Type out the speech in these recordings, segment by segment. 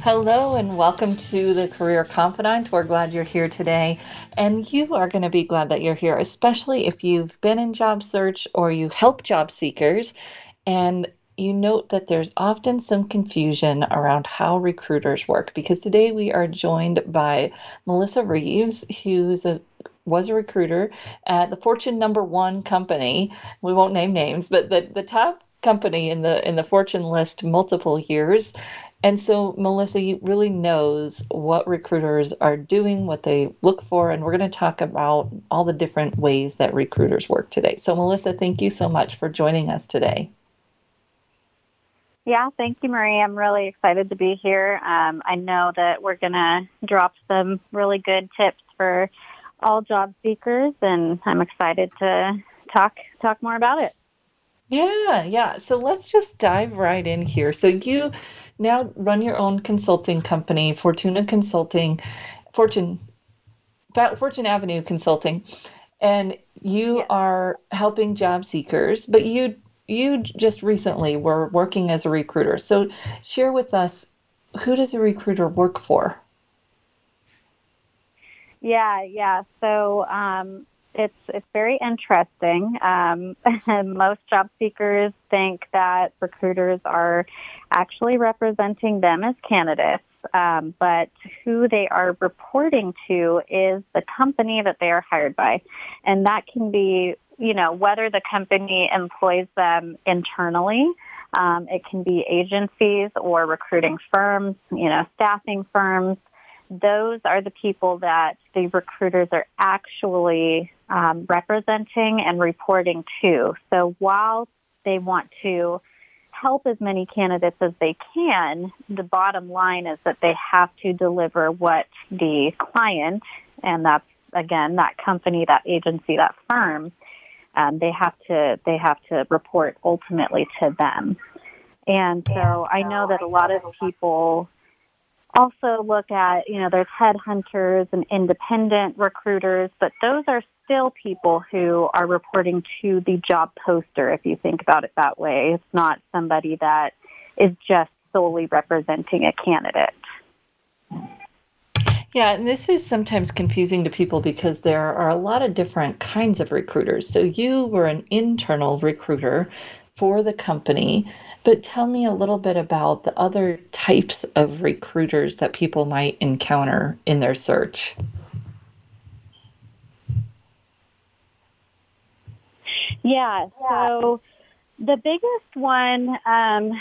Hello and welcome to the Career Confidante. We're glad you're here today. And you are going to be glad that you're here, especially if you've been in job search or you help job seekers and you note that there's often some confusion around how recruiters work because today we are joined by Melissa Reeves, who's a was a recruiter at the Fortune number one company. We won't name names, but the, the top company in the in the Fortune list multiple years. And so Melissa really knows what recruiters are doing, what they look for, and we're going to talk about all the different ways that recruiters work today. So Melissa, thank you so much for joining us today. Yeah, thank you, Marie. I'm really excited to be here. Um, I know that we're going to drop some really good tips for all job seekers, and I'm excited to talk talk more about it. Yeah, yeah. So let's just dive right in here. So you now run your own consulting company, Fortuna Consulting, Fortune Fortune Avenue Consulting, and you are helping job seekers. But you you just recently were working as a recruiter. So share with us who does a recruiter work for? Yeah, yeah. So um, it's it's very interesting. Um, most job seekers think that recruiters are actually representing them as candidates, um, but who they are reporting to is the company that they are hired by, and that can be you know whether the company employs them internally. Um, it can be agencies or recruiting firms, you know, staffing firms those are the people that the recruiters are actually um, representing and reporting to. So while they want to help as many candidates as they can, the bottom line is that they have to deliver what the client, and that's again that company, that agency, that firm, um, they have to they have to report ultimately to them. And so I know that a lot of people also look at, you know, there's headhunters and independent recruiters, but those are still people who are reporting to the job poster, if you think about it that way. It's not somebody that is just solely representing a candidate. Yeah, and this is sometimes confusing to people because there are a lot of different kinds of recruiters. So you were an internal recruiter for the company. But tell me a little bit about the other types of recruiters that people might encounter in their search. Yeah, so the biggest one um,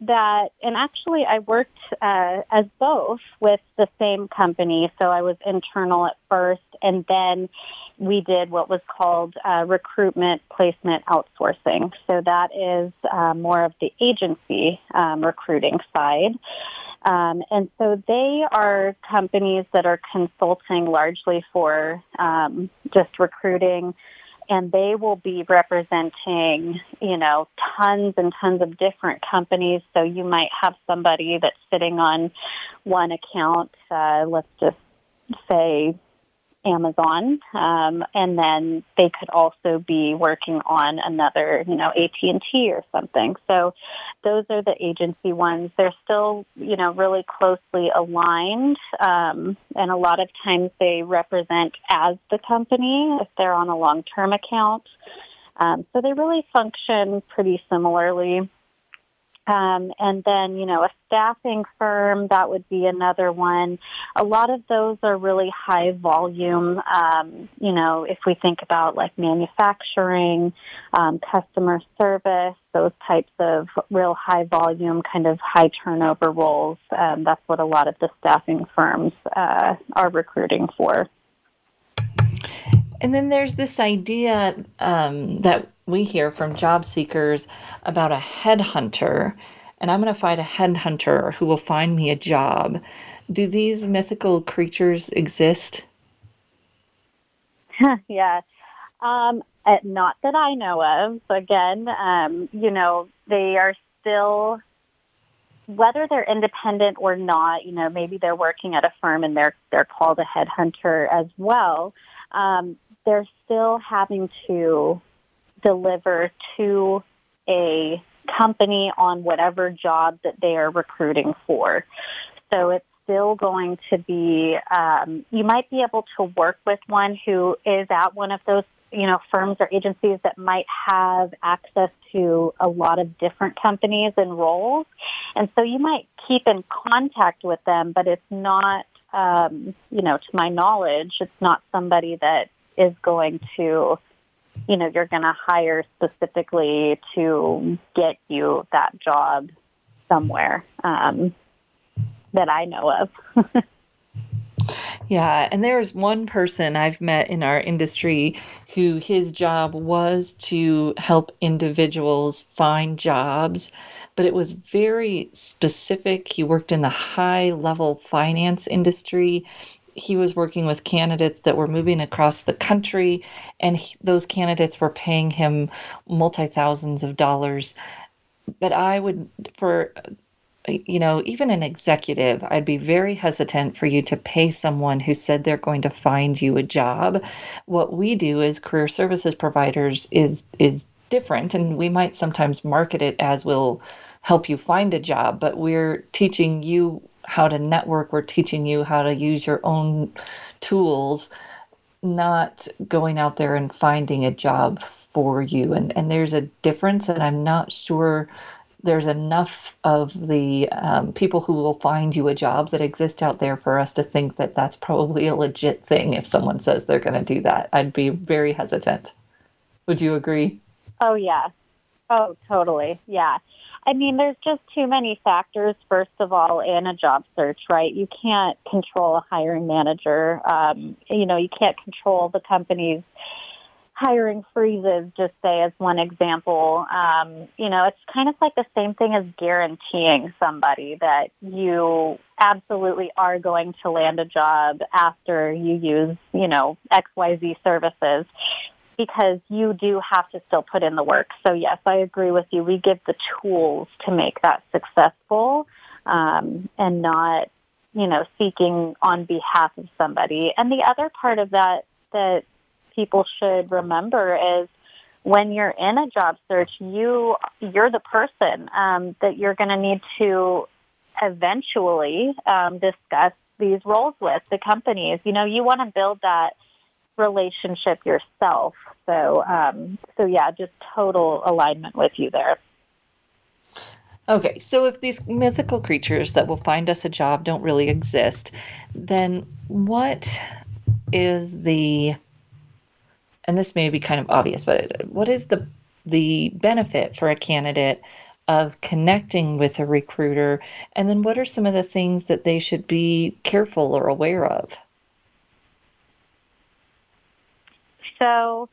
that, and actually I worked uh, as both with the same company. So I was internal at first, and then we did what was called uh, recruitment placement outsourcing. So that is uh, more of the agency um, recruiting side. Um, and so they are companies that are consulting largely for um, just recruiting and they will be representing, you know, tons and tons of different companies. So you might have somebody that's sitting on one account, uh, let's just say Amazon, um, and then they could also be working on another, you know, AT and T or something. So those are the agency ones. They're still, you know, really closely aligned, um, and a lot of times they represent as the company if they're on a long-term account. Um, so they really function pretty similarly. Um, and then, you know, a staffing firm, that would be another one. A lot of those are really high volume. Um, you know, if we think about like manufacturing, um, customer service, those types of real high volume, kind of high turnover roles, um, that's what a lot of the staffing firms uh, are recruiting for. And then there's this idea um, that we hear from job seekers about a headhunter, and I'm going to find a headhunter who will find me a job. Do these mythical creatures exist? yeah. Um, uh, not that I know of. Again, um, you know, they are still, whether they're independent or not, you know, maybe they're working at a firm and they're, they're called a headhunter as well. Um, they're still having to deliver to a company on whatever job that they are recruiting for. So it's still going to be, um, you might be able to work with one who is at one of those, you know, firms or agencies that might have access to a lot of different companies and roles. And so you might keep in contact with them, but it's not, um, you know, to my knowledge, it's not somebody that is going to, you know, you're going to hire specifically to get you that job somewhere um, that I know of. yeah, and there's one person I've met in our industry who his job was to help individuals find jobs, but it was very specific. He worked in the high level finance industry he was working with candidates that were moving across the country, and he, those candidates were paying him multi thousands of dollars. But I would, for you know, even an executive, I'd be very hesitant for you to pay someone who said they're going to find you a job. What we do as career services providers is is different, and we might sometimes market it as we'll help you find a job, but we're teaching you how to network. We're teaching you how to use your own tools, not going out there and finding a job for you. And, and there's a difference, and I'm not sure there's enough of the um, people who will find you a job that exist out there for us to think that that's probably a legit thing if someone says they're going to do that. I'd be very hesitant. Would you agree? Oh, yeah. Oh, totally. Yeah. I mean, there's just too many factors, first of all, in a job search, right? You can't control a hiring manager. Um, you know, you can't control the company's hiring freezes, just say as one example. Um, you know, it's kind of like the same thing as guaranteeing somebody that you absolutely are going to land a job after you use, you know, XYZ services because you do have to still put in the work. So yes, I agree with you. We give the tools to make that successful um, and not, you know, seeking on behalf of somebody. And the other part of that that people should remember is when you're in a job search, you you're the person um, that you're going to need to eventually um, discuss these roles with the companies. You know, you want to build that relationship yourself. So, um, so yeah, just total alignment with you there. Okay, so if these mythical creatures that will find us a job don't really exist, then what is the and this may be kind of obvious, but what is the the benefit for a candidate of connecting with a recruiter and then what are some of the things that they should be careful or aware of? So,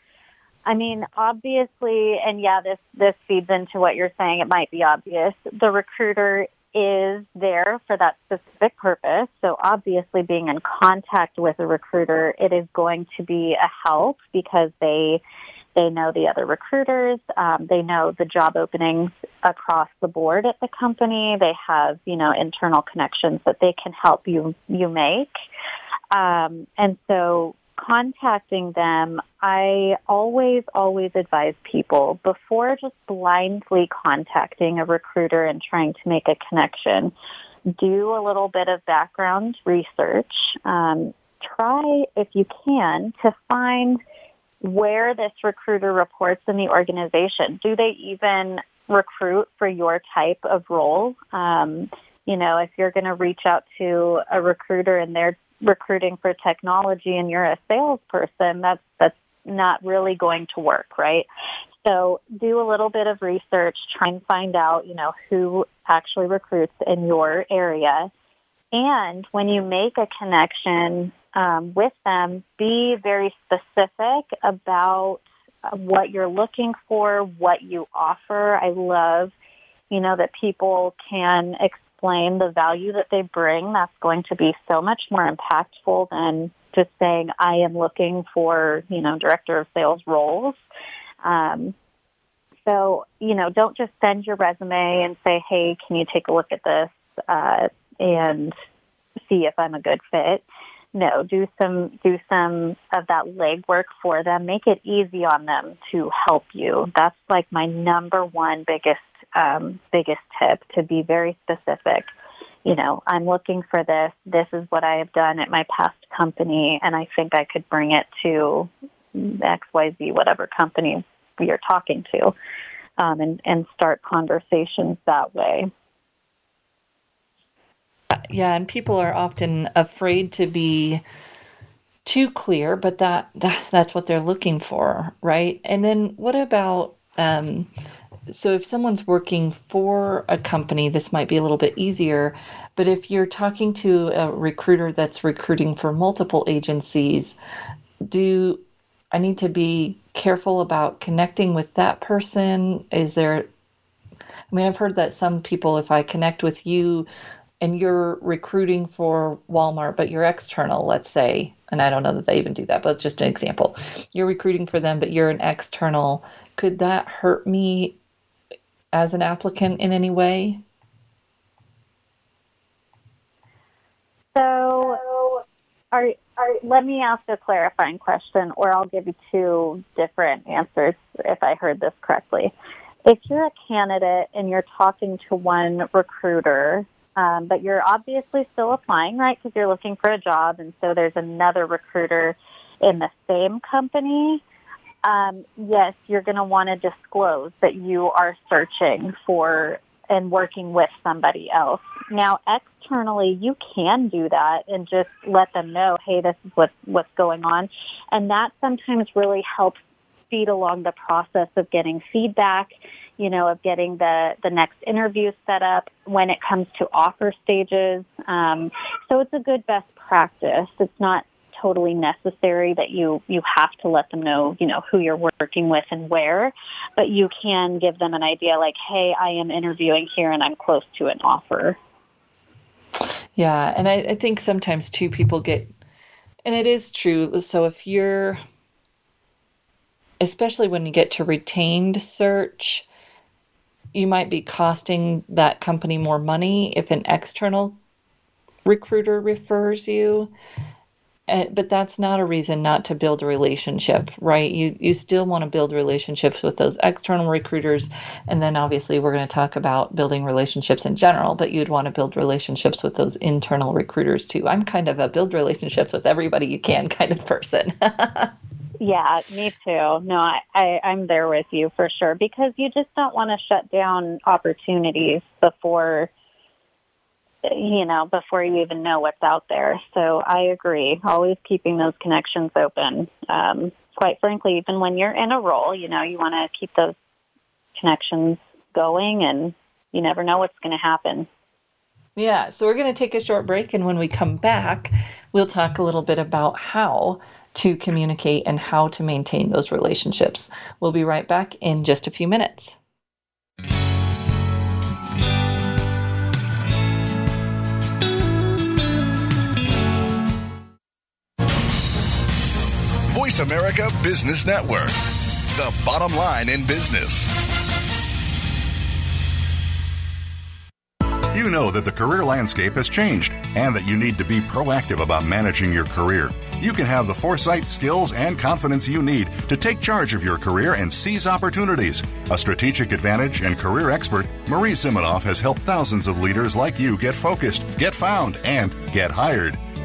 I mean, obviously, and yeah, this, this feeds into what you're saying. It might be obvious. The recruiter is there for that specific purpose. So obviously being in contact with a recruiter, it is going to be a help because they, they know the other recruiters. Um, they know the job openings across the board at the company. They have, you know, internal connections that they can help you, you make. Um, and so contacting them, I always, always advise people before just blindly contacting a recruiter and trying to make a connection, do a little bit of background research. Um, try, if you can, to find where this recruiter reports in the organization. Do they even recruit for your type of role? Um, you know, if you're going to reach out to a recruiter and they're recruiting for technology and you're a salesperson, that's that's not really going to work, right? So do a little bit of research, try and find out, you know, who actually recruits in your area. And when you make a connection um, with them, be very specific about what you're looking for, what you offer. I love, you know, that people can explain the value that they bring, that's going to be so much more impactful than just saying, I am looking for, you know, director of sales roles. Um, so, you know, don't just send your resume and say, hey, can you take a look at this uh, and see if I'm a good fit. No, do some do some of that legwork for them. Make it easy on them to help you. That's like my number one biggest um, biggest tip to be very specific. You know, I'm looking for this. This is what I have done at my past company, and I think I could bring it to X, Y, Z, whatever company you're talking to, um, and and start conversations that way. Yeah, and people are often afraid to be too clear, but that, that that's what they're looking for, right? And then what about um, so if someone's working for a company, this might be a little bit easier. But if you're talking to a recruiter that's recruiting for multiple agencies, do I need to be careful about connecting with that person? Is there, I mean, I've heard that some people, if I connect with you and you're recruiting for Walmart, but you're external, let's say, and I don't know that they even do that, but it's just an example. You're recruiting for them, but you're an external. Could that hurt me as an applicant in any way? So, are, are, let me ask a clarifying question, or I'll give you two different answers if I heard this correctly. If you're a candidate and you're talking to one recruiter, um, but you're obviously still applying, right? Because you're looking for a job, and so there's another recruiter in the same company um, yes, you're going to want to disclose that you are searching for and working with somebody else. Now, externally, you can do that and just let them know, hey, this is what, what's going on. And that sometimes really helps speed along the process of getting feedback, you know, of getting the, the next interview set up when it comes to offer stages. Um, so it's a good best practice. It's not totally necessary that you you have to let them know you know who you're working with and where. But you can give them an idea like hey i am interviewing here and i'm close to an offer. Yeah and i, I think sometimes too people get and it is true so if you're especially when you get to retained search you might be costing that company more money if an external recruiter refers you but that's not a reason not to build a relationship, right? You you still want to build relationships with those external recruiters, and then obviously we're going to talk about building relationships in general. But you'd want to build relationships with those internal recruiters too. I'm kind of a build relationships with everybody you can kind of person. yeah, me too. No, I, I I'm there with you for sure because you just don't want to shut down opportunities before you know, before you even know what's out there. So I agree. Always keeping those connections open. Um, quite frankly, even when you're in a role, you know, you want to keep those connections going and you never know what's going to happen. Yeah, so we're going to take a short break, and when we come back, we'll talk a little bit about how to communicate and how to maintain those relationships. We'll be right back in just a few minutes. Voice America Business Network, the bottom line in business. You know that the career landscape has changed and that you need to be proactive about managing your career. You can have the foresight, skills, and confidence you need to take charge of your career and seize opportunities. A strategic advantage and career expert, Marie Zimenoff has helped thousands of leaders like you get focused, get found, and get hired.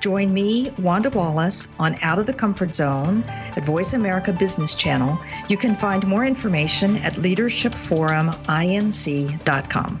Join me, Wanda Wallace, on Out of the Comfort Zone at Voice America Business Channel. You can find more information at leadershipforuminc.com.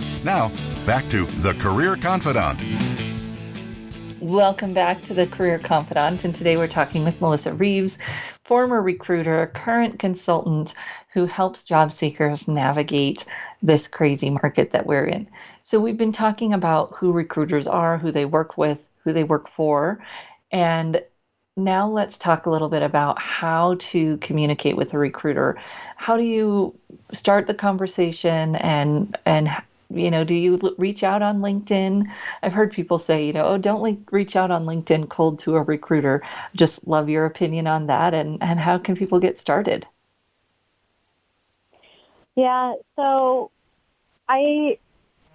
Now, back to The Career Confidante. Welcome back to the Career Confidante. And today we're talking with Melissa Reeves, former recruiter, current consultant who helps job seekers navigate this crazy market that we're in. So, we've been talking about who recruiters are, who they work with, who they work for. And now let's talk a little bit about how to communicate with a recruiter. How do you start the conversation and and you know, do you reach out on LinkedIn? I've heard people say, you know, oh, don't reach out on LinkedIn cold to a recruiter. Just love your opinion on that. And, and how can people get started? Yeah, so I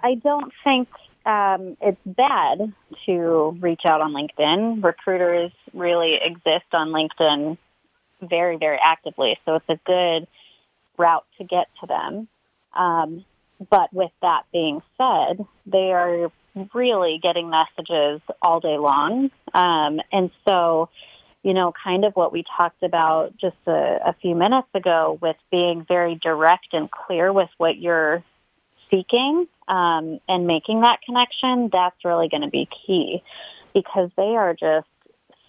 I don't think um, it's bad to reach out on LinkedIn. Recruiters really exist on LinkedIn very, very actively, so it's a good route to get to them. Um, but with that being said, they are really getting messages all day long. Um, and so, you know, kind of what we talked about just a, a few minutes ago with being very direct and clear with what you're seeking um, and making that connection, that's really going to be key because they are just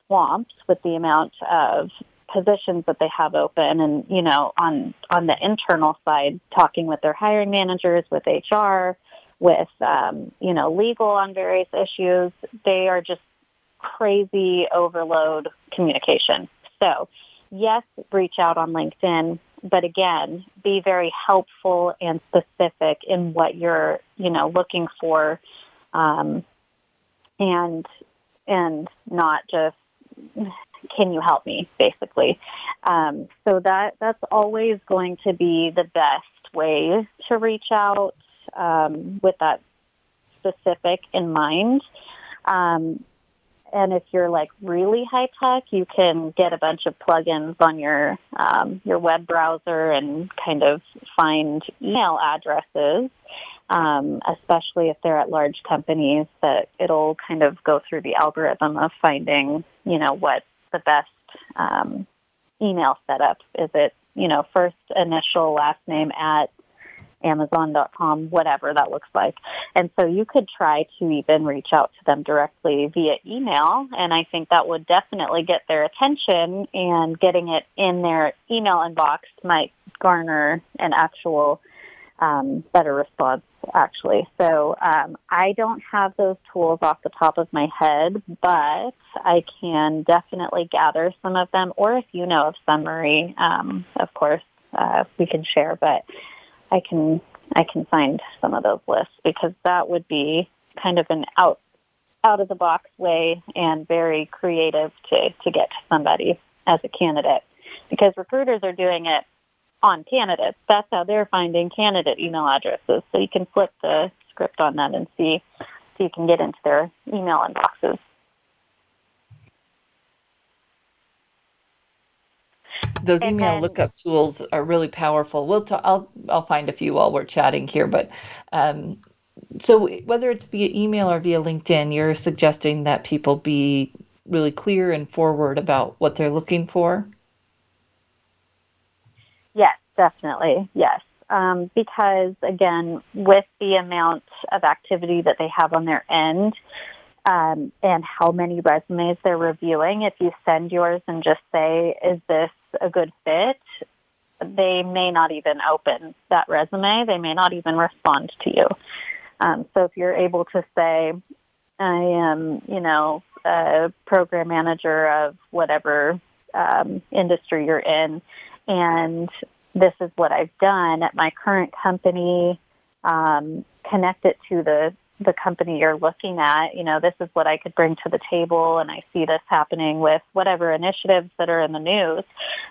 swamped with the amount of positions that they have open and you know on on the internal side talking with their hiring managers with hr with um, you know legal on various issues they are just crazy overload communication. So yes reach out on linkedin but again be very helpful and specific in what you're you know looking for um, and and not just can you help me basically um, so that that's always going to be the best way to reach out um, with that specific in mind um, and if you're like really high tech, you can get a bunch of plugins on your um, your web browser and kind of find email addresses, um, especially if they're at large companies. That it'll kind of go through the algorithm of finding, you know, what the best um, email setup? Is it, you know, first initial, last name at Amazon.com, whatever that looks like. And so you could try to even reach out to them directly via email. And I think that would definitely get their attention and getting it in their email inbox might garner an actual um, better response actually. So um, I don't have those tools off the top of my head, but I can definitely gather some of them. Or if you know of summary, um, of course, uh, we can share. But I can I can find some of those lists because that would be kind of an out out of the box way and very creative to to get somebody as a candidate because recruiters are doing it on candidates. That's how they're finding candidate email addresses. So you can flip the script on that and see so you can get into their email inboxes. Those email then, lookup tools are really powerful. We'll i I'll I'll find a few while we're chatting here, but um, so whether it's via email or via LinkedIn, you're suggesting that people be really clear and forward about what they're looking for. Yes, definitely. Yes. Um, because again, with the amount of activity that they have on their end, um, and how many resumes they're reviewing. If you send yours and just say, is this a good fit? They may not even open that resume. They may not even respond to you. Um, so if you're able to say, I am, you know, a program manager of whatever um, industry you're in, and this is what I've done at my current company. Um, connect it to the the company you're looking at. You know, this is what I could bring to the table, and I see this happening with whatever initiatives that are in the news.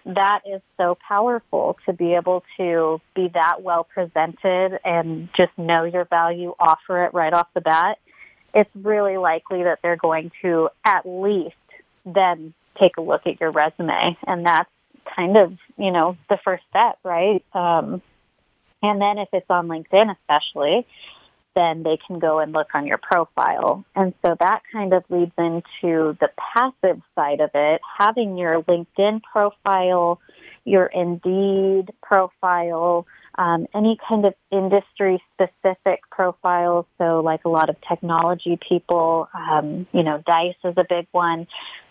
That is so powerful to be able to be that well presented and just know your value, offer it right off the bat. It's really likely that they're going to at least then take a look at your resume, and that's kind of you know the first step, right? Um, and then if it's on LinkedIn, especially, then they can go and look on your profile. And so that kind of leads into the passive side of it, having your LinkedIn profile, your Indeed profile, um, any kind of industry specific profiles. So like a lot of technology people, um, you know, DICE is a big one.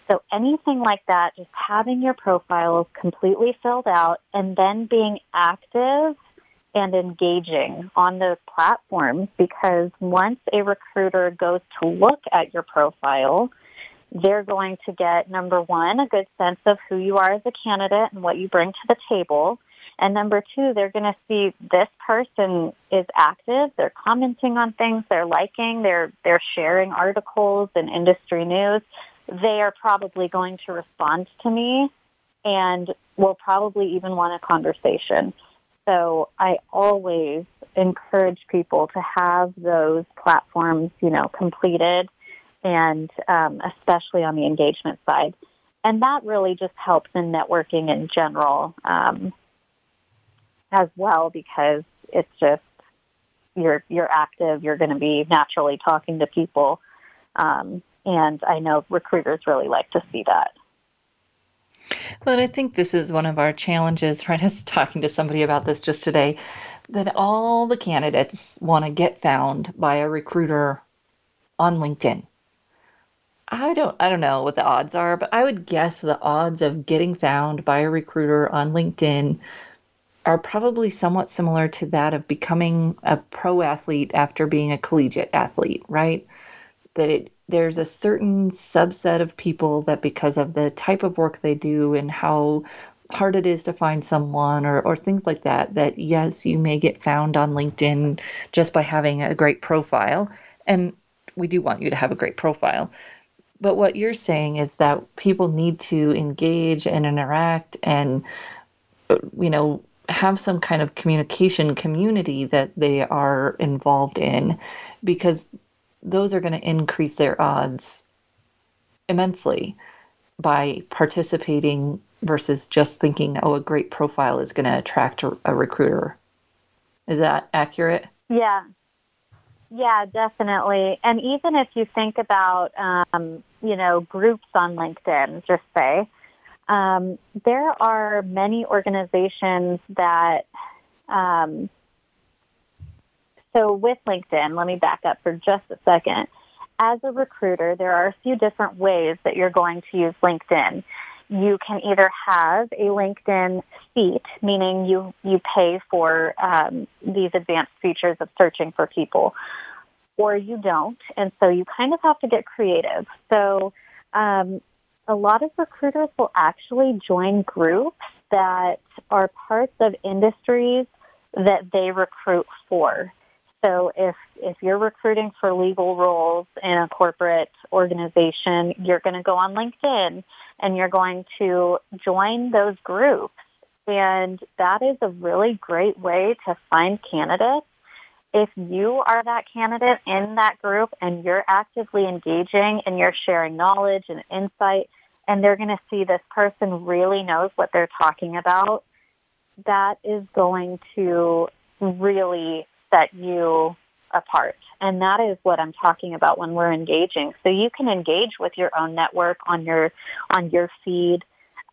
So anything like that, just having your profiles completely filled out and then being active and engaging on those platforms because once a recruiter goes to look at your profile, they're going to get number one, a good sense of who you are as a candidate and what you bring to the table. And number two, they're going to see this person is active. They're commenting on things. They're liking. They're, they're sharing articles and industry news. They are probably going to respond to me and will probably even want a conversation. So I always encourage people to have those platforms, you know, completed and um, especially on the engagement side. And that really just helps in networking in general um, as well because it's just you're you're active. You're going to be naturally talking to people, um, and I know recruiters really like to see that. But I think this is one of our challenges, right? I was talking to somebody about this just today that all the candidates want to get found by a recruiter on LinkedIn. I don't I don't know what the odds are, but I would guess the odds of getting found by a recruiter on LinkedIn are probably somewhat similar to that of becoming a pro athlete after being a collegiate athlete, right? That it there's a certain subset of people that because of the type of work they do and how hard it is to find someone or, or things like that that yes you may get found on linkedin just by having a great profile and we do want you to have a great profile. But what you're saying is that people need to engage and interact and you know have some kind of communication community that they are involved in because those are going to increase their odds immensely by participating versus just thinking, oh, a great profile is going to attract a, a recruiter. Is that accurate? Yeah. Yeah, definitely. And even if you think about, um, you know, groups on LinkedIn, just say, um, there are many organizations that um, so with LinkedIn, let me back up for just a second. As a recruiter, there are a few different ways that you're going to use LinkedIn. You can either have a LinkedIn seat, meaning you, you pay for um, these advanced features of searching for people, or you don't. And so you kind of have to get creative. So um, a lot of recruiters will actually join groups that are parts of industries that they recruit for. So if if you're recruiting for legal roles in a corporate organization, you're going to go on LinkedIn and you're going to join those groups. And that is a really great way to find candidates. If you are that candidate in that group and you're actively engaging and you're sharing knowledge and insight and they're going to see this person really knows what they're talking about, that is going to really set you apart. And that is what I'm talking about when we're engaging. So you can engage with your own network on your on your feed.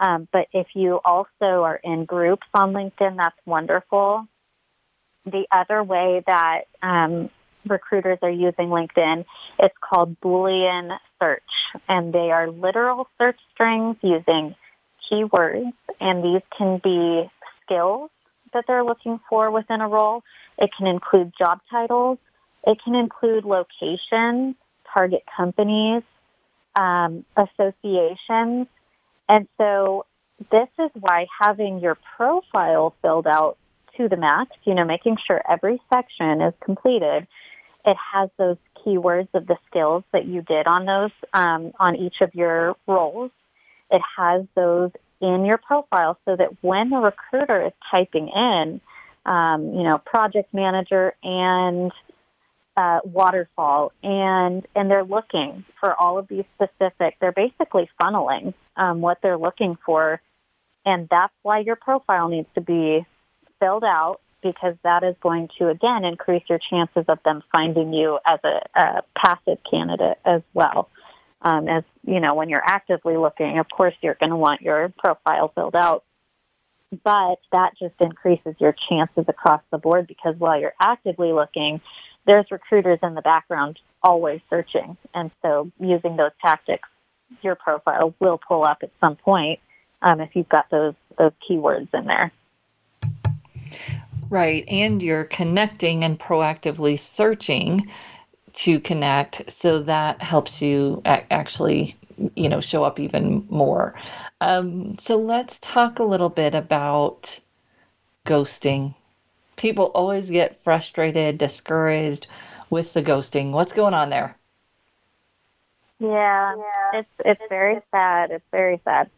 Um, but if you also are in groups on LinkedIn, that's wonderful. The other way that um, recruiters are using LinkedIn. It's called Boolean search, and they are literal search strings using keywords, and these can be skills that they're looking for within a role. It can include job titles. It can include locations, target companies, um, associations. And so this is why having your profile filled out to the max, you know, making sure every section is completed, it has those keywords of the skills that you did on those, um, on each of your roles. It has those in your profile so that when the recruiter is typing in, um, you know, project manager and uh, waterfall, and and they're looking for all of these specific. They're basically funneling um, what they're looking for, and that's why your profile needs to be filled out because that is going to again increase your chances of them finding you as a, a passive candidate as well. Um, as you know, when you're actively looking, of course you're going to want your profile filled out, but that just increases your chances across the board because while you're actively looking, there's recruiters in the background always searching, and so using those tactics, your profile will pull up at some point um, if you've got those those keywords in there. Right, and you're connecting and proactively searching to connect so that helps you actually you know show up even more. Um, so let's talk a little bit about ghosting. People always get frustrated discouraged with the ghosting. What's going on there? Yeah, it's it's very sad. It's very sad.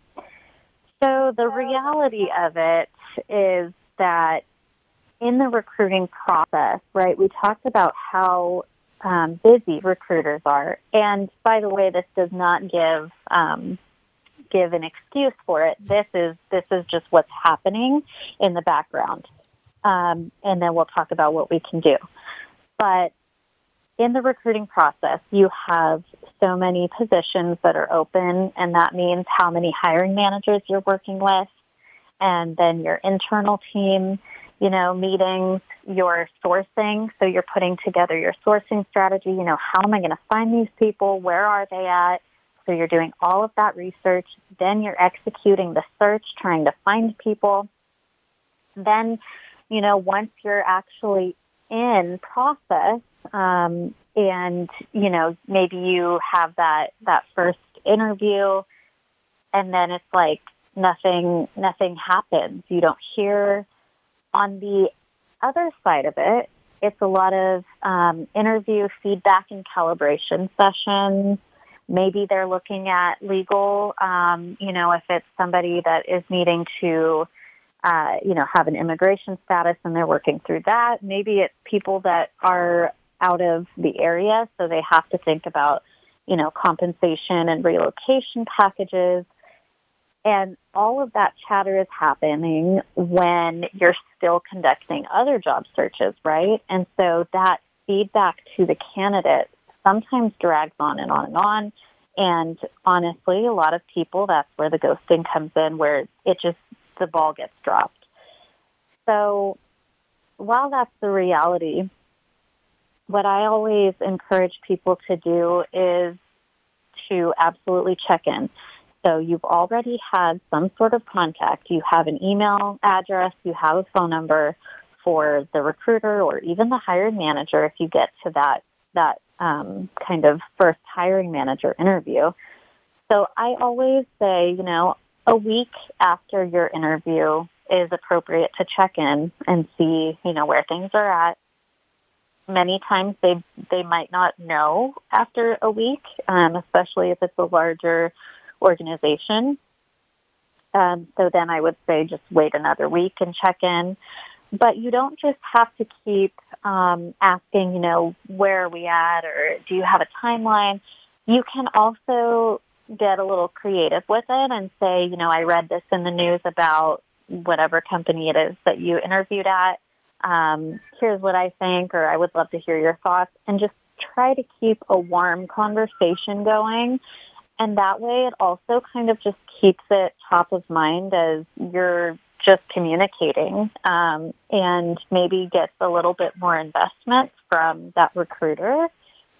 So the reality of it is that in the recruiting process, right, we talked about how um, busy recruiters are. And by the way, this does not give um, give an excuse for it. This is this is just what's happening in the background, um, and then we'll talk about what we can do. But in the recruiting process, you have so many positions that are open, and that means how many hiring managers you're working with, and then your internal team you know, meetings, your sourcing. So you're putting together your sourcing strategy. You know, how am I going to find these people? Where are they at? So you're doing all of that research. Then you're executing the search, trying to find people. Then, you know, once you're actually in process, um, and you know, maybe you have that that first interview, and then it's like nothing nothing happens. You don't hear on the other side of it, it's a lot of um, interview feedback and calibration sessions. Maybe they're looking at legal, um, you know, if it's somebody that is needing to, uh, you know, have an immigration status and they're working through that. Maybe it's people that are out of the area, so they have to think about, you know, compensation and relocation packages. And all of that chatter is happening when you're still conducting other job searches, right? And so that feedback to the candidate sometimes drags on and on and on. And honestly, a lot of people, that's where the ghosting comes in, where it just, the ball gets dropped. So while that's the reality, what I always encourage people to do is to absolutely check in. So you've already had some sort of contact. You have an email address, you have a phone number for the recruiter or even the hiring manager if you get to that that um, kind of first hiring manager interview. So I always say, you know, a week after your interview is appropriate to check in and see, you know, where things are at. Many times they they might not know after a week, um, especially if it's a larger organization. Um, so then I would say just wait another week and check in. But you don't just have to keep um, asking, you know, where are we at or do you have a timeline? You can also get a little creative with it and say, you know, I read this in the news about whatever company it is that you interviewed at. Um, here's what I think, or I would love to hear your thoughts, and just try to keep a warm conversation going and that way it also kind of just keeps it top of mind as you're just communicating um, and maybe gets a little bit more investment from that recruiter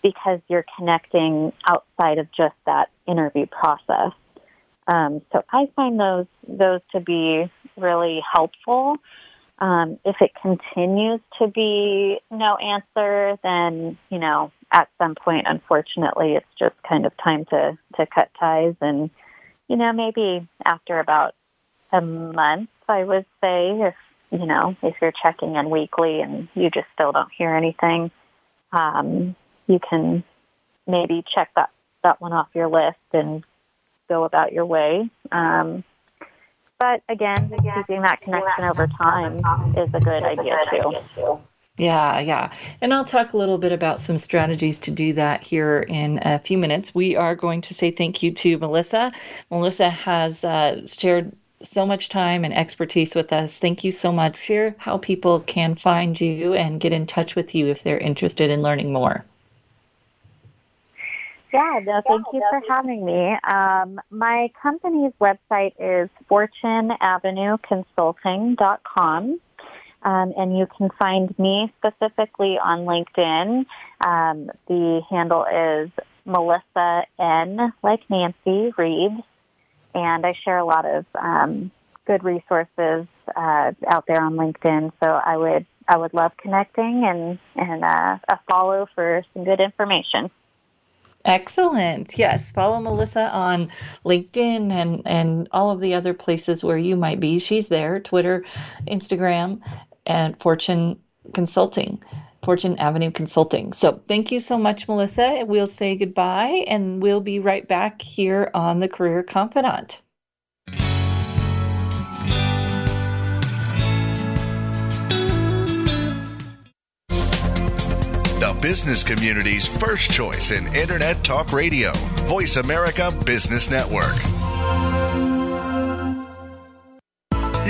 because you're connecting outside of just that interview process. Um, so I find those those to be really helpful. Um, if it continues to be no answer, then you know at some point, unfortunately, it's just kind of time to to cut ties, and you know maybe after about a month, I would say if you know if you're checking in weekly and you just still don't hear anything, um, you can maybe check that that one off your list and go about your way. Um, but again, keeping that connection over time is a good idea too. Yeah, yeah. And I'll talk a little bit about some strategies to do that here in a few minutes. We are going to say thank you to Melissa. Melissa has uh, shared so much time and expertise with us. Thank you so much. Share how people can find you and get in touch with you if they're interested in learning more. Yeah, no, thank you for having me. Um, my company's website is fortuneavenueconsulting.com. Um, and you can find me specifically on LinkedIn. Um, the handle is Melissa N, like Nancy Reeves, and I share a lot of um, good resources uh, out there on LinkedIn. So I would I would love connecting and and uh, a follow for some good information. Excellent. Yes, follow Melissa on LinkedIn and and all of the other places where you might be. She's there, Twitter, Instagram, and Fortune Consulting. Fortune Avenue Consulting. So, thank you so much, Melissa. We'll say goodbye and we'll be right back here on the Career Confidante. the business community's first choice in Internet Talk Radio, Voice America Business Network.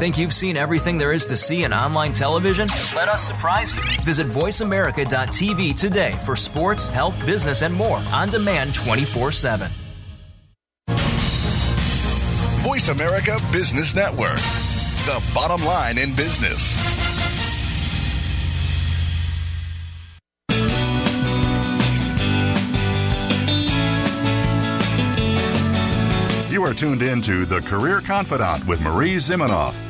Think you've seen everything there is to see in online television? Let us surprise you. Visit VoiceAmerica.tv today for sports, health, business, and more on demand 24 7. Voice America Business Network, the bottom line in business. You are tuned in to The Career Confidante with Marie Zimenoff.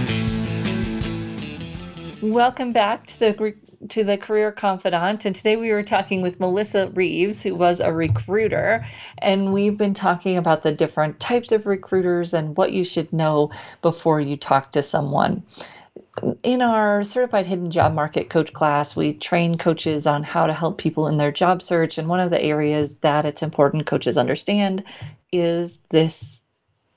Welcome back to the to the Career Confidante, And today we were talking with Melissa Reeves, who was a recruiter. And we've been talking about the different types of recruiters and what you should know before you talk to someone. In our certified hidden job market coach class, we train coaches on how to help people in their job search. And one of the areas that it's important coaches understand is this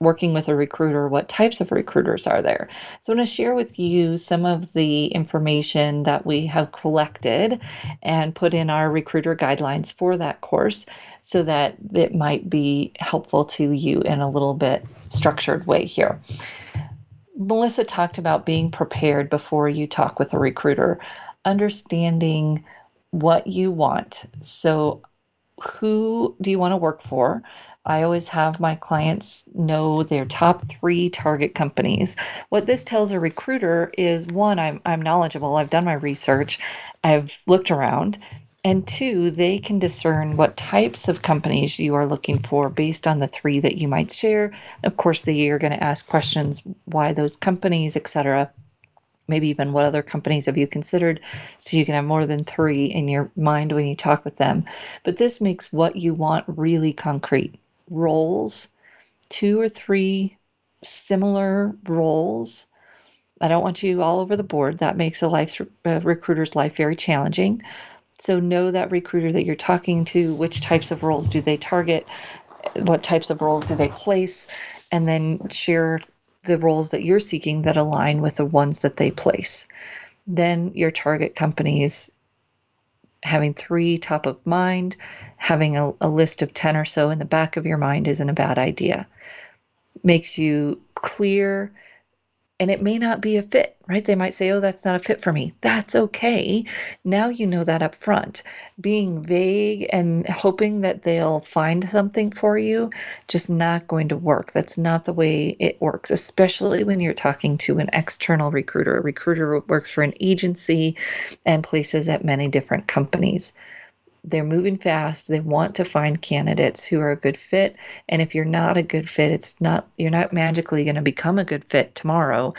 working with a recruiter, what types of recruiters are there? So I want to share with you some of the information that we have collected and put in our recruiter guidelines for that course so that it might be helpful to you in a little bit structured way here. Melissa talked about being prepared before you talk with a recruiter, understanding what you want. So, who do you want to work for? I always have my clients know their top three target companies. What this tells a recruiter is one, I'm, I'm knowledgeable, I've done my research, I've looked around, and two, they can discern what types of companies you are looking for based on the three that you might share. Of course, they are going to ask questions why those companies, etc. Maybe even what other companies have you considered so you can have more than three in your mind when you talk with them. But this makes what you want really concrete. Roles, two or three similar roles. I don't want you all over the board. That makes a life a uh, recruiter's life very challenging. So know that recruiter that you're talking to, which types of roles do they target, what types of roles do they place, and then share the roles that you're seeking that align with the ones that they place. Then your target companies having three top of mind, having a, a, list of 10 or so in the back of your mind isn't a bad idea. Makes you clear and it may not be a fit, right? They might say, oh, that's not a fit for me. That's okay. Now you know that up front. Being vague and hoping that they'll find something for you, just not going to work. That's not the way it works, especially when you're talking to an external recruiter. A recruiter works for an agency and places at many different companies they're moving fast they want to find candidates who are a good fit and if you're not a good fit it's not you're not magically going to become a good fit tomorrow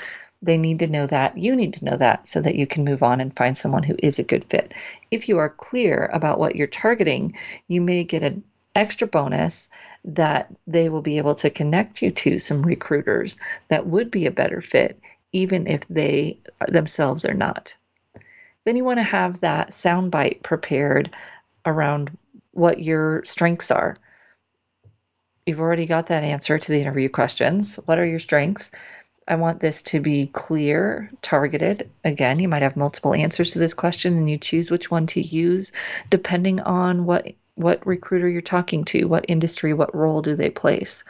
they need to know that you need to know that so that you can move on and find someone who is a good fit if you are clear about what you're targeting you may get an extra bonus that they will be able to connect you to some recruiters that would be a better fit even if they themselves are not then you want to have that soundbite prepared around what your strengths are. You've already got that answer to the interview questions. What are your strengths? I want this to be clear, targeted. Again, you might have multiple answers to this question and you choose which one to use depending on what what recruiter you're talking to, what industry, what role do they place.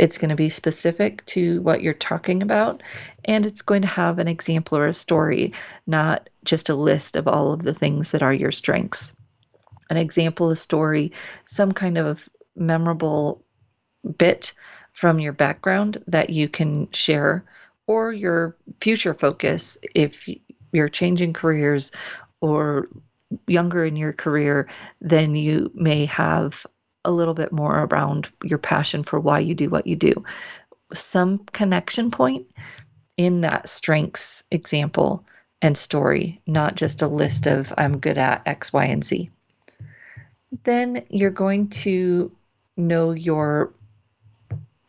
It's going to be specific to what you're talking about and it's going to have an example or a story, not just a list of all of the things that are your strengths an example, a story, some kind of memorable bit from your background that you can share, or your future focus if you're changing careers or younger in your career, then you may have a little bit more around your passion for why you do what you do. Some connection point in that strengths example and story, not just a list of I'm good at X, Y, and Z then you're going to know your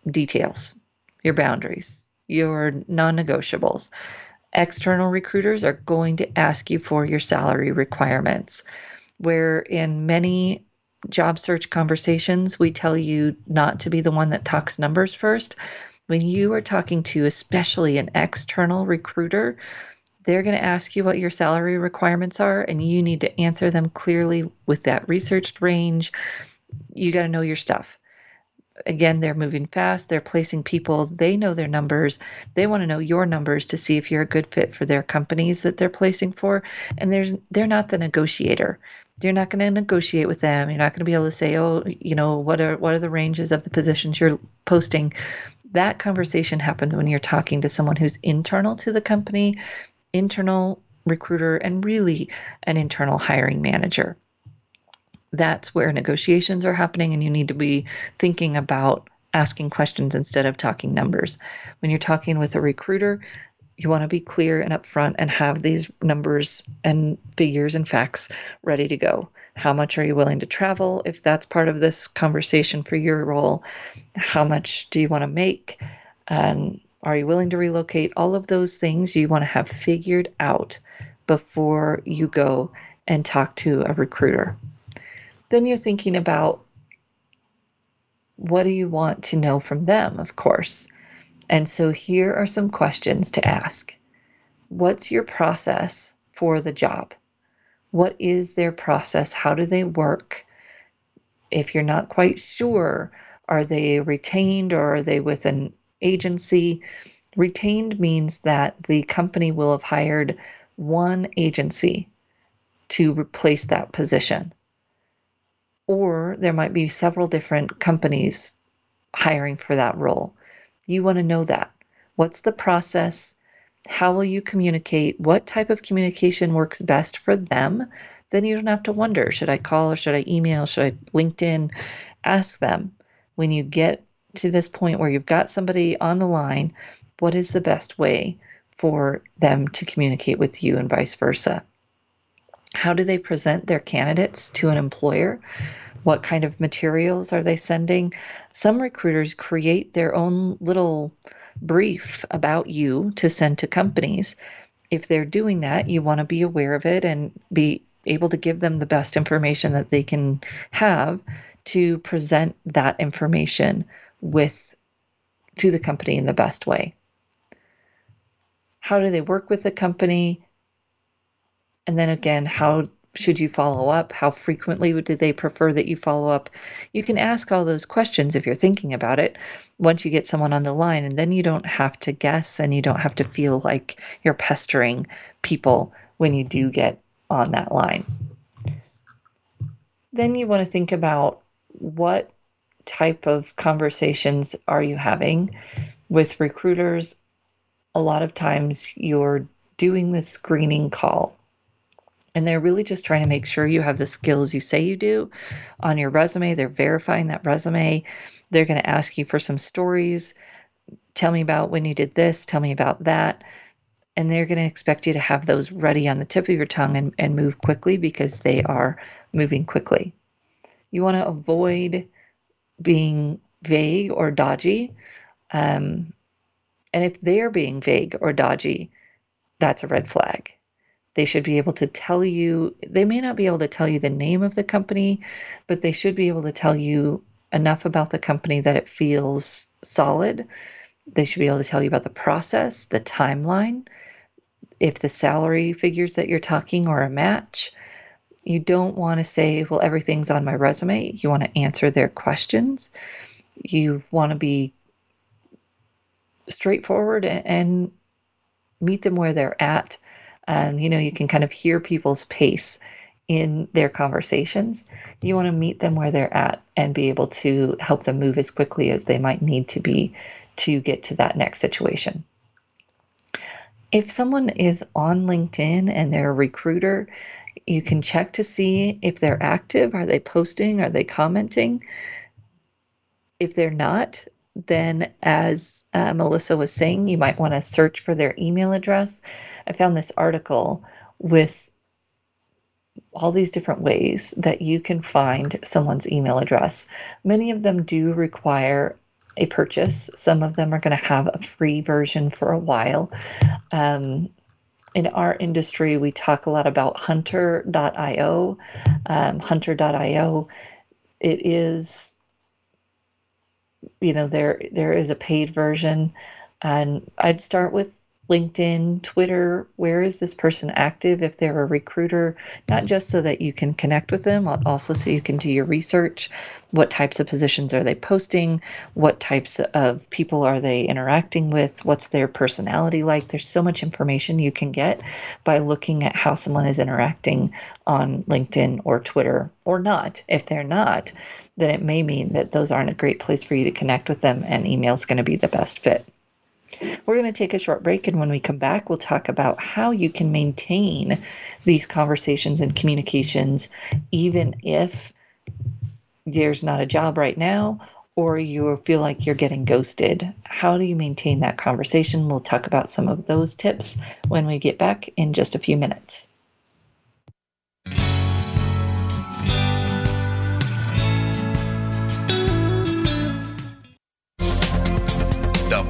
details, your boundaries, your non negotiables. External recruiters are going to ask you for your salary requirements, where in many job search conversations, we tell you not to be the one that talks numbers first. When you are talking to, especially an external recruiter, they're going to ask you what your salary requirements are, and you need to answer them clearly with that researched range. You got to know your stuff. Again, they're moving fast, they're placing people, they know their numbers. They want to know your numbers to see if you're a good fit for their companies that they're placing for. And there's they're not the negotiator. You're not going to negotiate with them. You're not going to be able to say, "Oh, you know, what are what are the ranges of the positions you're posting?" That conversation happens when you're talking to someone who's internal to the company internal recruiter and really an internal hiring manager. That's where negotiations are happening, and you need to be thinking about asking questions instead of talking numbers. When you're talking with a recruiter, you want to be clear and upfront and have these numbers and figures and facts ready to go. How much are you willing to travel if that's part of this conversation for your role? How much do you want to make? And are you willing to relocate? All of those things you want to have figured out before you go and talk to a recruiter. Then you're thinking about what do you want to know from them, of course. And so here are some questions to ask What's your process for the job? What is their process? How do they work? If you're not quite sure, are they retained or are they with an agency. Retained means that the company will have hired one agency to replace that position. Or there might be several different companies hiring for that role. You want to know that. What's the process? How will you communicate? What type of communication works best for them? Then you don't have to wonder should I call or should I email? Should I LinkedIn? Ask them when you get to this point where you've got somebody on the line, what is the best way for them to communicate with you and vice versa? How do they present their candidates to an employer? What kind of materials are they sending? Some recruiters create their own little brief about you to send to companies. If they're doing that, you want to be aware of it and be able to give them the best information that they can have to present that information with to the company in the best way. How do they work with the company? And then again, how should you follow up? How frequently do they prefer that you follow up? You can ask all those questions if you're thinking about it once you get someone on the line, and then you don't have to guess and you don't have to feel like you're pestering people when you do get on that line. Then you want to think about what type of conversations are you having with recruiters? A lot of times you're doing the screening call and they're really just trying to make sure you have the skills you say you do on your resume. They're verifying that resume. They're going to ask you for some stories. Tell me about when you did this. Tell me about that. And they're going to expect you to have those ready on the tip of your tongue and, and move quickly because they are moving quickly. You want to avoid being vague or dodgy. Um, and if they're being vague or dodgy, that's a red flag. They should be able to tell you, they may not be able to tell you the name of the company, but they should be able to tell you enough about the company that it feels solid. They should be able to tell you about the process, the timeline, if the salary figures that you're talking are a match. You don't want to say, well, everything's on my resume. You want to answer their questions. You want to be straightforward and meet them where they're at um, you know, you can kind of hear people's pace in their conversations. You want to meet them where they're at and be able to help them move as quickly as they might need to be to get to that next situation. If someone is on LinkedIn and they're a recruiter, you can check to see if they're active. Are they posting? Are they commenting? If they're not, then as uh, Melissa was saying, you might want to search for their email address. I found this article with all these different ways that you can find someone's email address. Many of them do require a purchase. Some of them are going to have a free version for a while. Um, in our industry, we talk a lot about hunter.io. Um, hunter.io, it is you know there there is a paid version. And i'd start with linkedin twitter where is this person active if they're a recruiter? Not just so that you can connect with them also so you can do your research. What types of positions are they posting? What types of people are they interacting with? What's their personality like? There's so much information you can get by looking at how someone is interacting on linkedin or twitter or not. If they're not then it may mean that those aren't a great place for you to connect with them, and email is going to be the best fit. We're going to take a short break, and when we come back, we'll talk about how you can maintain these conversations and communications, even if there's not a job right now or you feel like you're getting ghosted. How do you maintain that conversation? We'll talk about some of those tips when we get back in just a few minutes.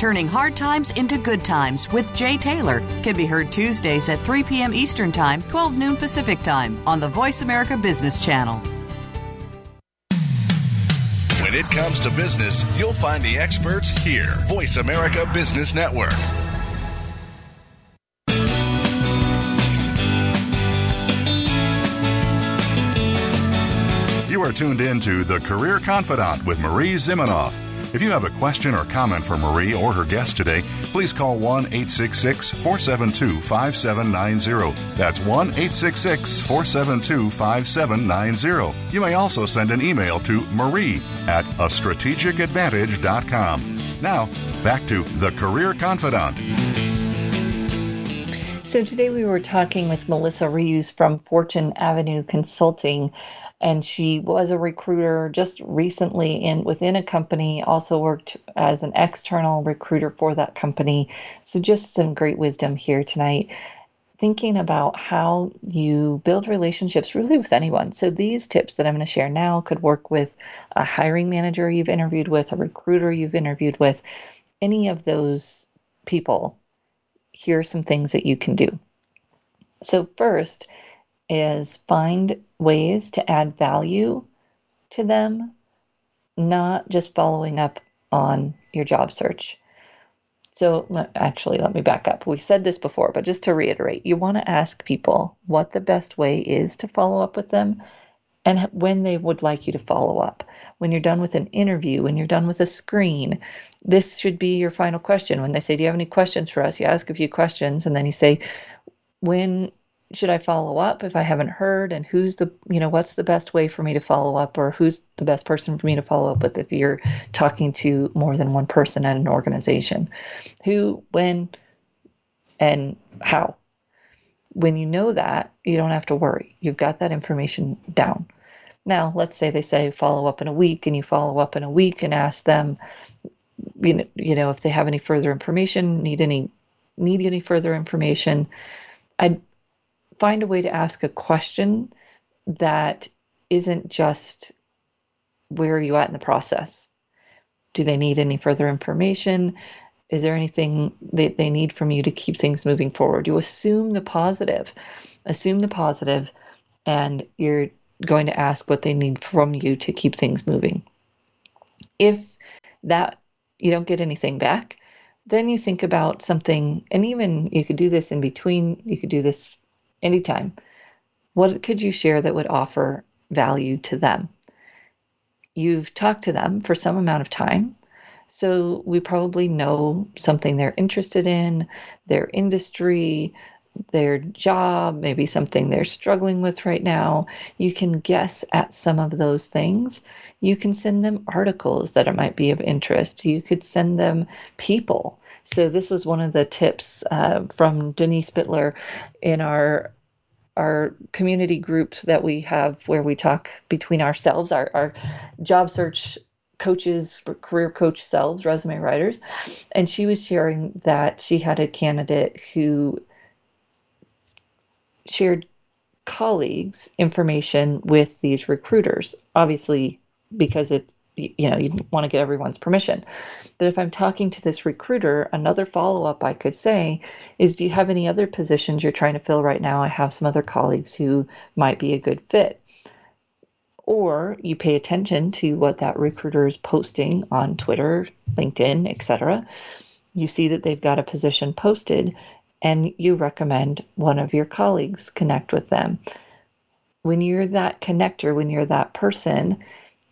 Turning Hard Times into Good Times with Jay Taylor can be heard Tuesdays at 3 p.m. Eastern Time, 12 noon Pacific Time on the Voice America Business Channel. When it comes to business, you'll find the experts here. Voice America Business Network. You are tuned in to The Career Confidante with Marie Zimenoff. If you have a question or comment for Marie or her guest today, please call 1 866 472 5790. That's 1 866 472 5790. You may also send an email to marie at a strategicadvantage.com. Now, back to The Career Confidante. So today we were talking with Melissa Reeves from Fortune Avenue Consulting and she was a recruiter just recently in within a company also worked as an external recruiter for that company. So just some great wisdom here tonight. Thinking about how you build relationships really with anyone. So these tips that i'm going to share now could work with a hiring manager you've interviewed with a recruiter you've interviewed with any of those people. Here are some things that you can do. So first is find ways to add value to them, not just following up on your job search. So, actually, let me back up. We said this before, but just to reiterate, you want to ask people what the best way is to follow up with them and when they would like you to follow up. When you're done with an interview, when you're done with a screen, this should be your final question. When they say, Do you have any questions for us? You ask a few questions and then you say, When should I follow up if I haven't heard? And who's the, you know, what's the best way for me to follow up or who's the best person for me to follow up with if you're talking to more than one person at an organization? Who, when, and how? When you know that, you don't have to worry. You've got that information down. Now, let's say they say follow up in a week and you follow up in a week and ask them, you know, you know if they have any further information, need any need any further information. I'd find a way to ask a question that isn't just where are you at in the process? Do they need any further information? Is there anything that they need from you to keep things moving forward? You assume the positive, assume the positive, and you're going to ask what they need from you to keep things moving. If that you don't get anything back, then you think about something, and even you could do this in between, you could do this anytime. What could you share that would offer value to them? You've talked to them for some amount of time, so we probably know something they're interested in, their industry, their job, maybe something they're struggling with right now. You can guess at some of those things. You can send them articles that might be of interest. You could send them people so this was one of the tips uh, from Denise Bitler in our our community group that we have where we talk between ourselves, our, our job search coaches, career coach selves, resume writers. And she was sharing that she had a candidate who shared colleagues' information with these recruiters, obviously because it's you know you want to get everyone's permission. But if i'm talking to this recruiter another follow-up i could say is do you have any other positions you're trying to fill right now? I have some other colleagues who might be a good fit. Or you pay attention to what that recruiter is posting on twitter linkedin etc you see that they've got a position posted and you recommend one of your colleagues connect with them. When you're that connector when you're that person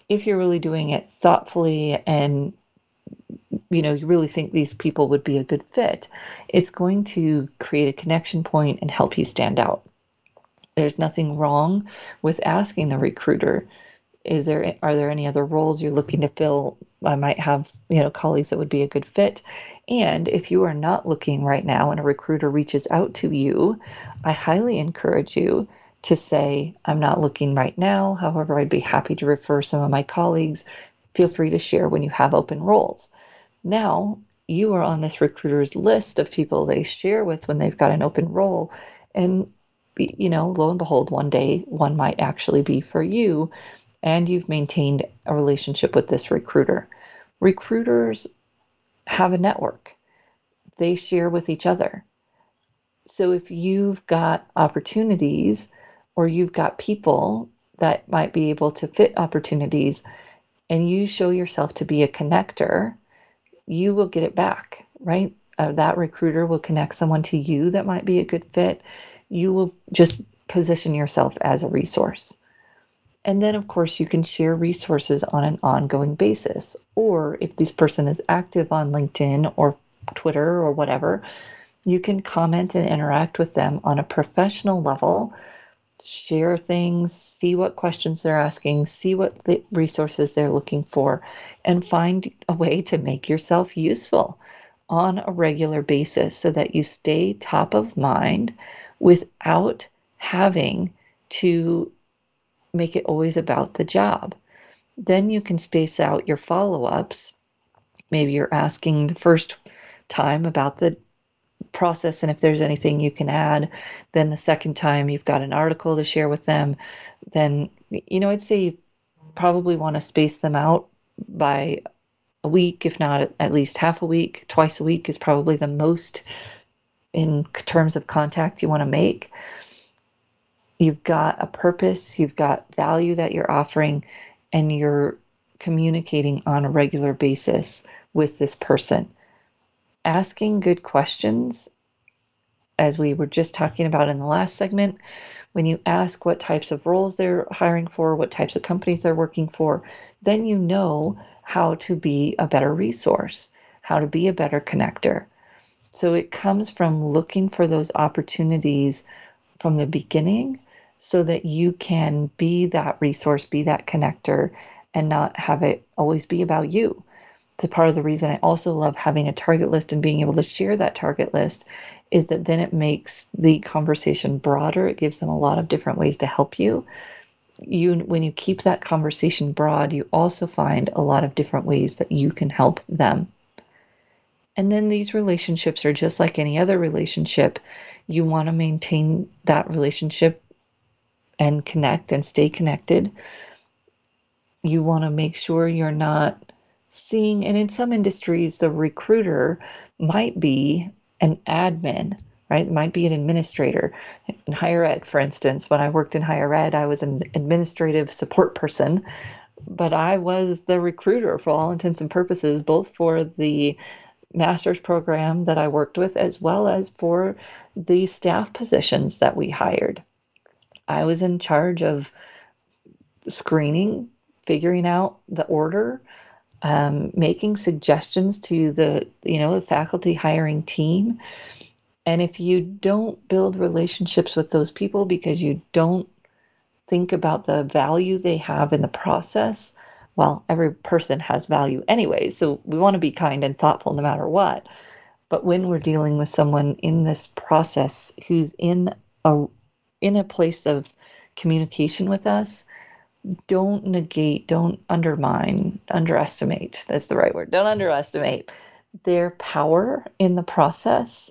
if you're really doing it thoughtfully and you know you really think these people would be a good fit it's going to create a connection point and help you stand out. There's nothing wrong with asking the recruiter is there are there any other roles you're looking to fill? I might have you know colleagues that would be a good fit. And if you are not looking right now and a recruiter reaches out to you i highly encourage you to say, I'm not looking right now. However, I'd be happy to refer some of my colleagues. Feel free to share when you have open roles. Now, you are on this recruiter's list of people they share with when they've got an open role. And, you know, lo and behold, one day one might actually be for you, and you've maintained a relationship with this recruiter. Recruiters have a network, they share with each other. So if you've got opportunities or you've got people that might be able to fit opportunities and you show yourself to be a connector, you will get it back, right? Uh, that recruiter will connect someone to you that might be a good fit. You will just position yourself as a resource. And then, of course, you can share resources on an ongoing basis. Or if this person is active on LinkedIn or Twitter or whatever, you can comment and interact with them on a professional level share things, see what questions they're asking, see what the resources they're looking for, and find a way to make yourself useful on a regular basis so that you stay top of mind without having to make it always about the job. Then you can space out your follow ups. Maybe you're asking the first time about the process and if there's anything you can add then the second time you've got an article to share with them then you know i'd say you probably want to space them out by a week if not at least half a week twice a week is probably the most in terms of contact you want to make. You've got a purpose you've got value that you're offering and you're communicating on a regular basis with this person asking good questions, as we were just talking about in the last segment, when you ask what types of roles they're hiring for, what types of companies they're working for, then you know how to be a better resource, how to be a better connector. So it comes from looking for those opportunities from the beginning so that you can be that resource, be that connector, and not have it always be about you it's part of the reason I also love having a target list and being able to share that target list is that then it makes the conversation broader. It gives them a lot of different ways to help you. You when you keep that conversation broad, you also find a lot of different ways that you can help them. And then these relationships are just like any other relationship. You want to maintain that relationship and connect and stay connected. You want to make sure you're not seeing, and in some industries, the recruiter might be an admin, right? Might be an administrator. In higher ed, for instance, when I worked in higher ed, I was an administrative support person, but I was the recruiter for all intents and purposes, both for the master's program that I worked with as well as for the staff positions that we hired. I was in charge of screening, figuring out the order, um, making suggestions to the you know the faculty hiring team. And if you don't build relationships with those people because you don't think about the value they have in the process well every person has value anyway. So we want to be kind and thoughtful no matter what. But when we're dealing with someone in this process who's in a in a place of communication with us don't negate, don't undermine, underestimate. That's the right word. Don't underestimate their power in the process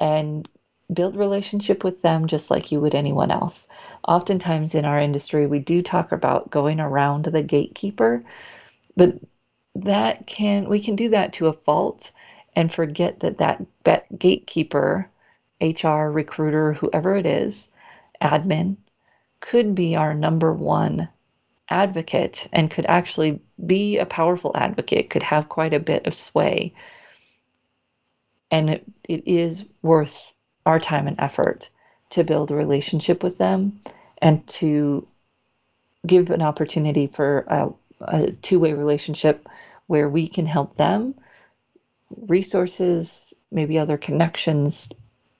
and build relationship with them just like you would anyone else. Oftentimes in our industry we do talk about going around the gatekeeper, but that can we can do that to a fault and forget that that gatekeeper, HR, recruiter, whoever it is, admin could be our number one advocate and could actually be a powerful advocate, could have quite a bit of sway. And it, it is worth our time and effort to build a relationship with them and to give an opportunity for a, a two way relationship where we can help them, resources, maybe other connections,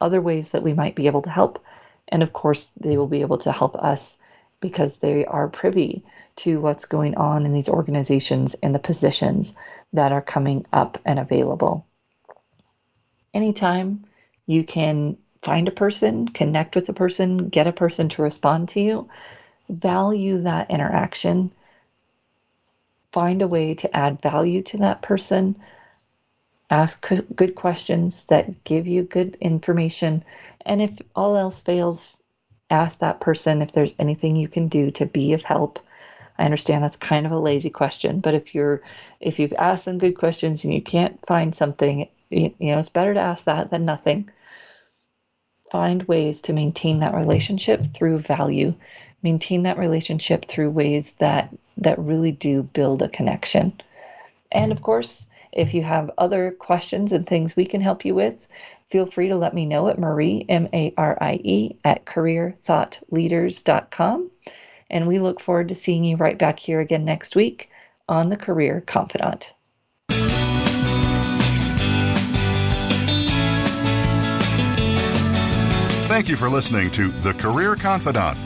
other ways that we might be able to help and of course, they mm-hmm. will be able to help us because they are privy to what's going on in these organizations and the positions that are coming up and available. Anytime you can find a person, connect with a person, get a person to respond to you. Value that interaction. Find a way to add value to that person. Ask good questions that give you good information. And if all else fails, ask that person if there's anything you can do to be of help. I understand that's kind of a lazy question, but if you're if you've asked them good questions and you can't find something, you, you know, it's better to ask that than nothing. Find ways to maintain that relationship through value. Maintain that relationship through ways that that really do build a connection. And mm-hmm. of course, if you have other questions and things we can help you with, feel free to let me know at Marie, M A R I E, at careerthoughtleaders.com. And we look forward to seeing you right back here again next week on The Career Confidante. Thank you for listening to The Career Confidante.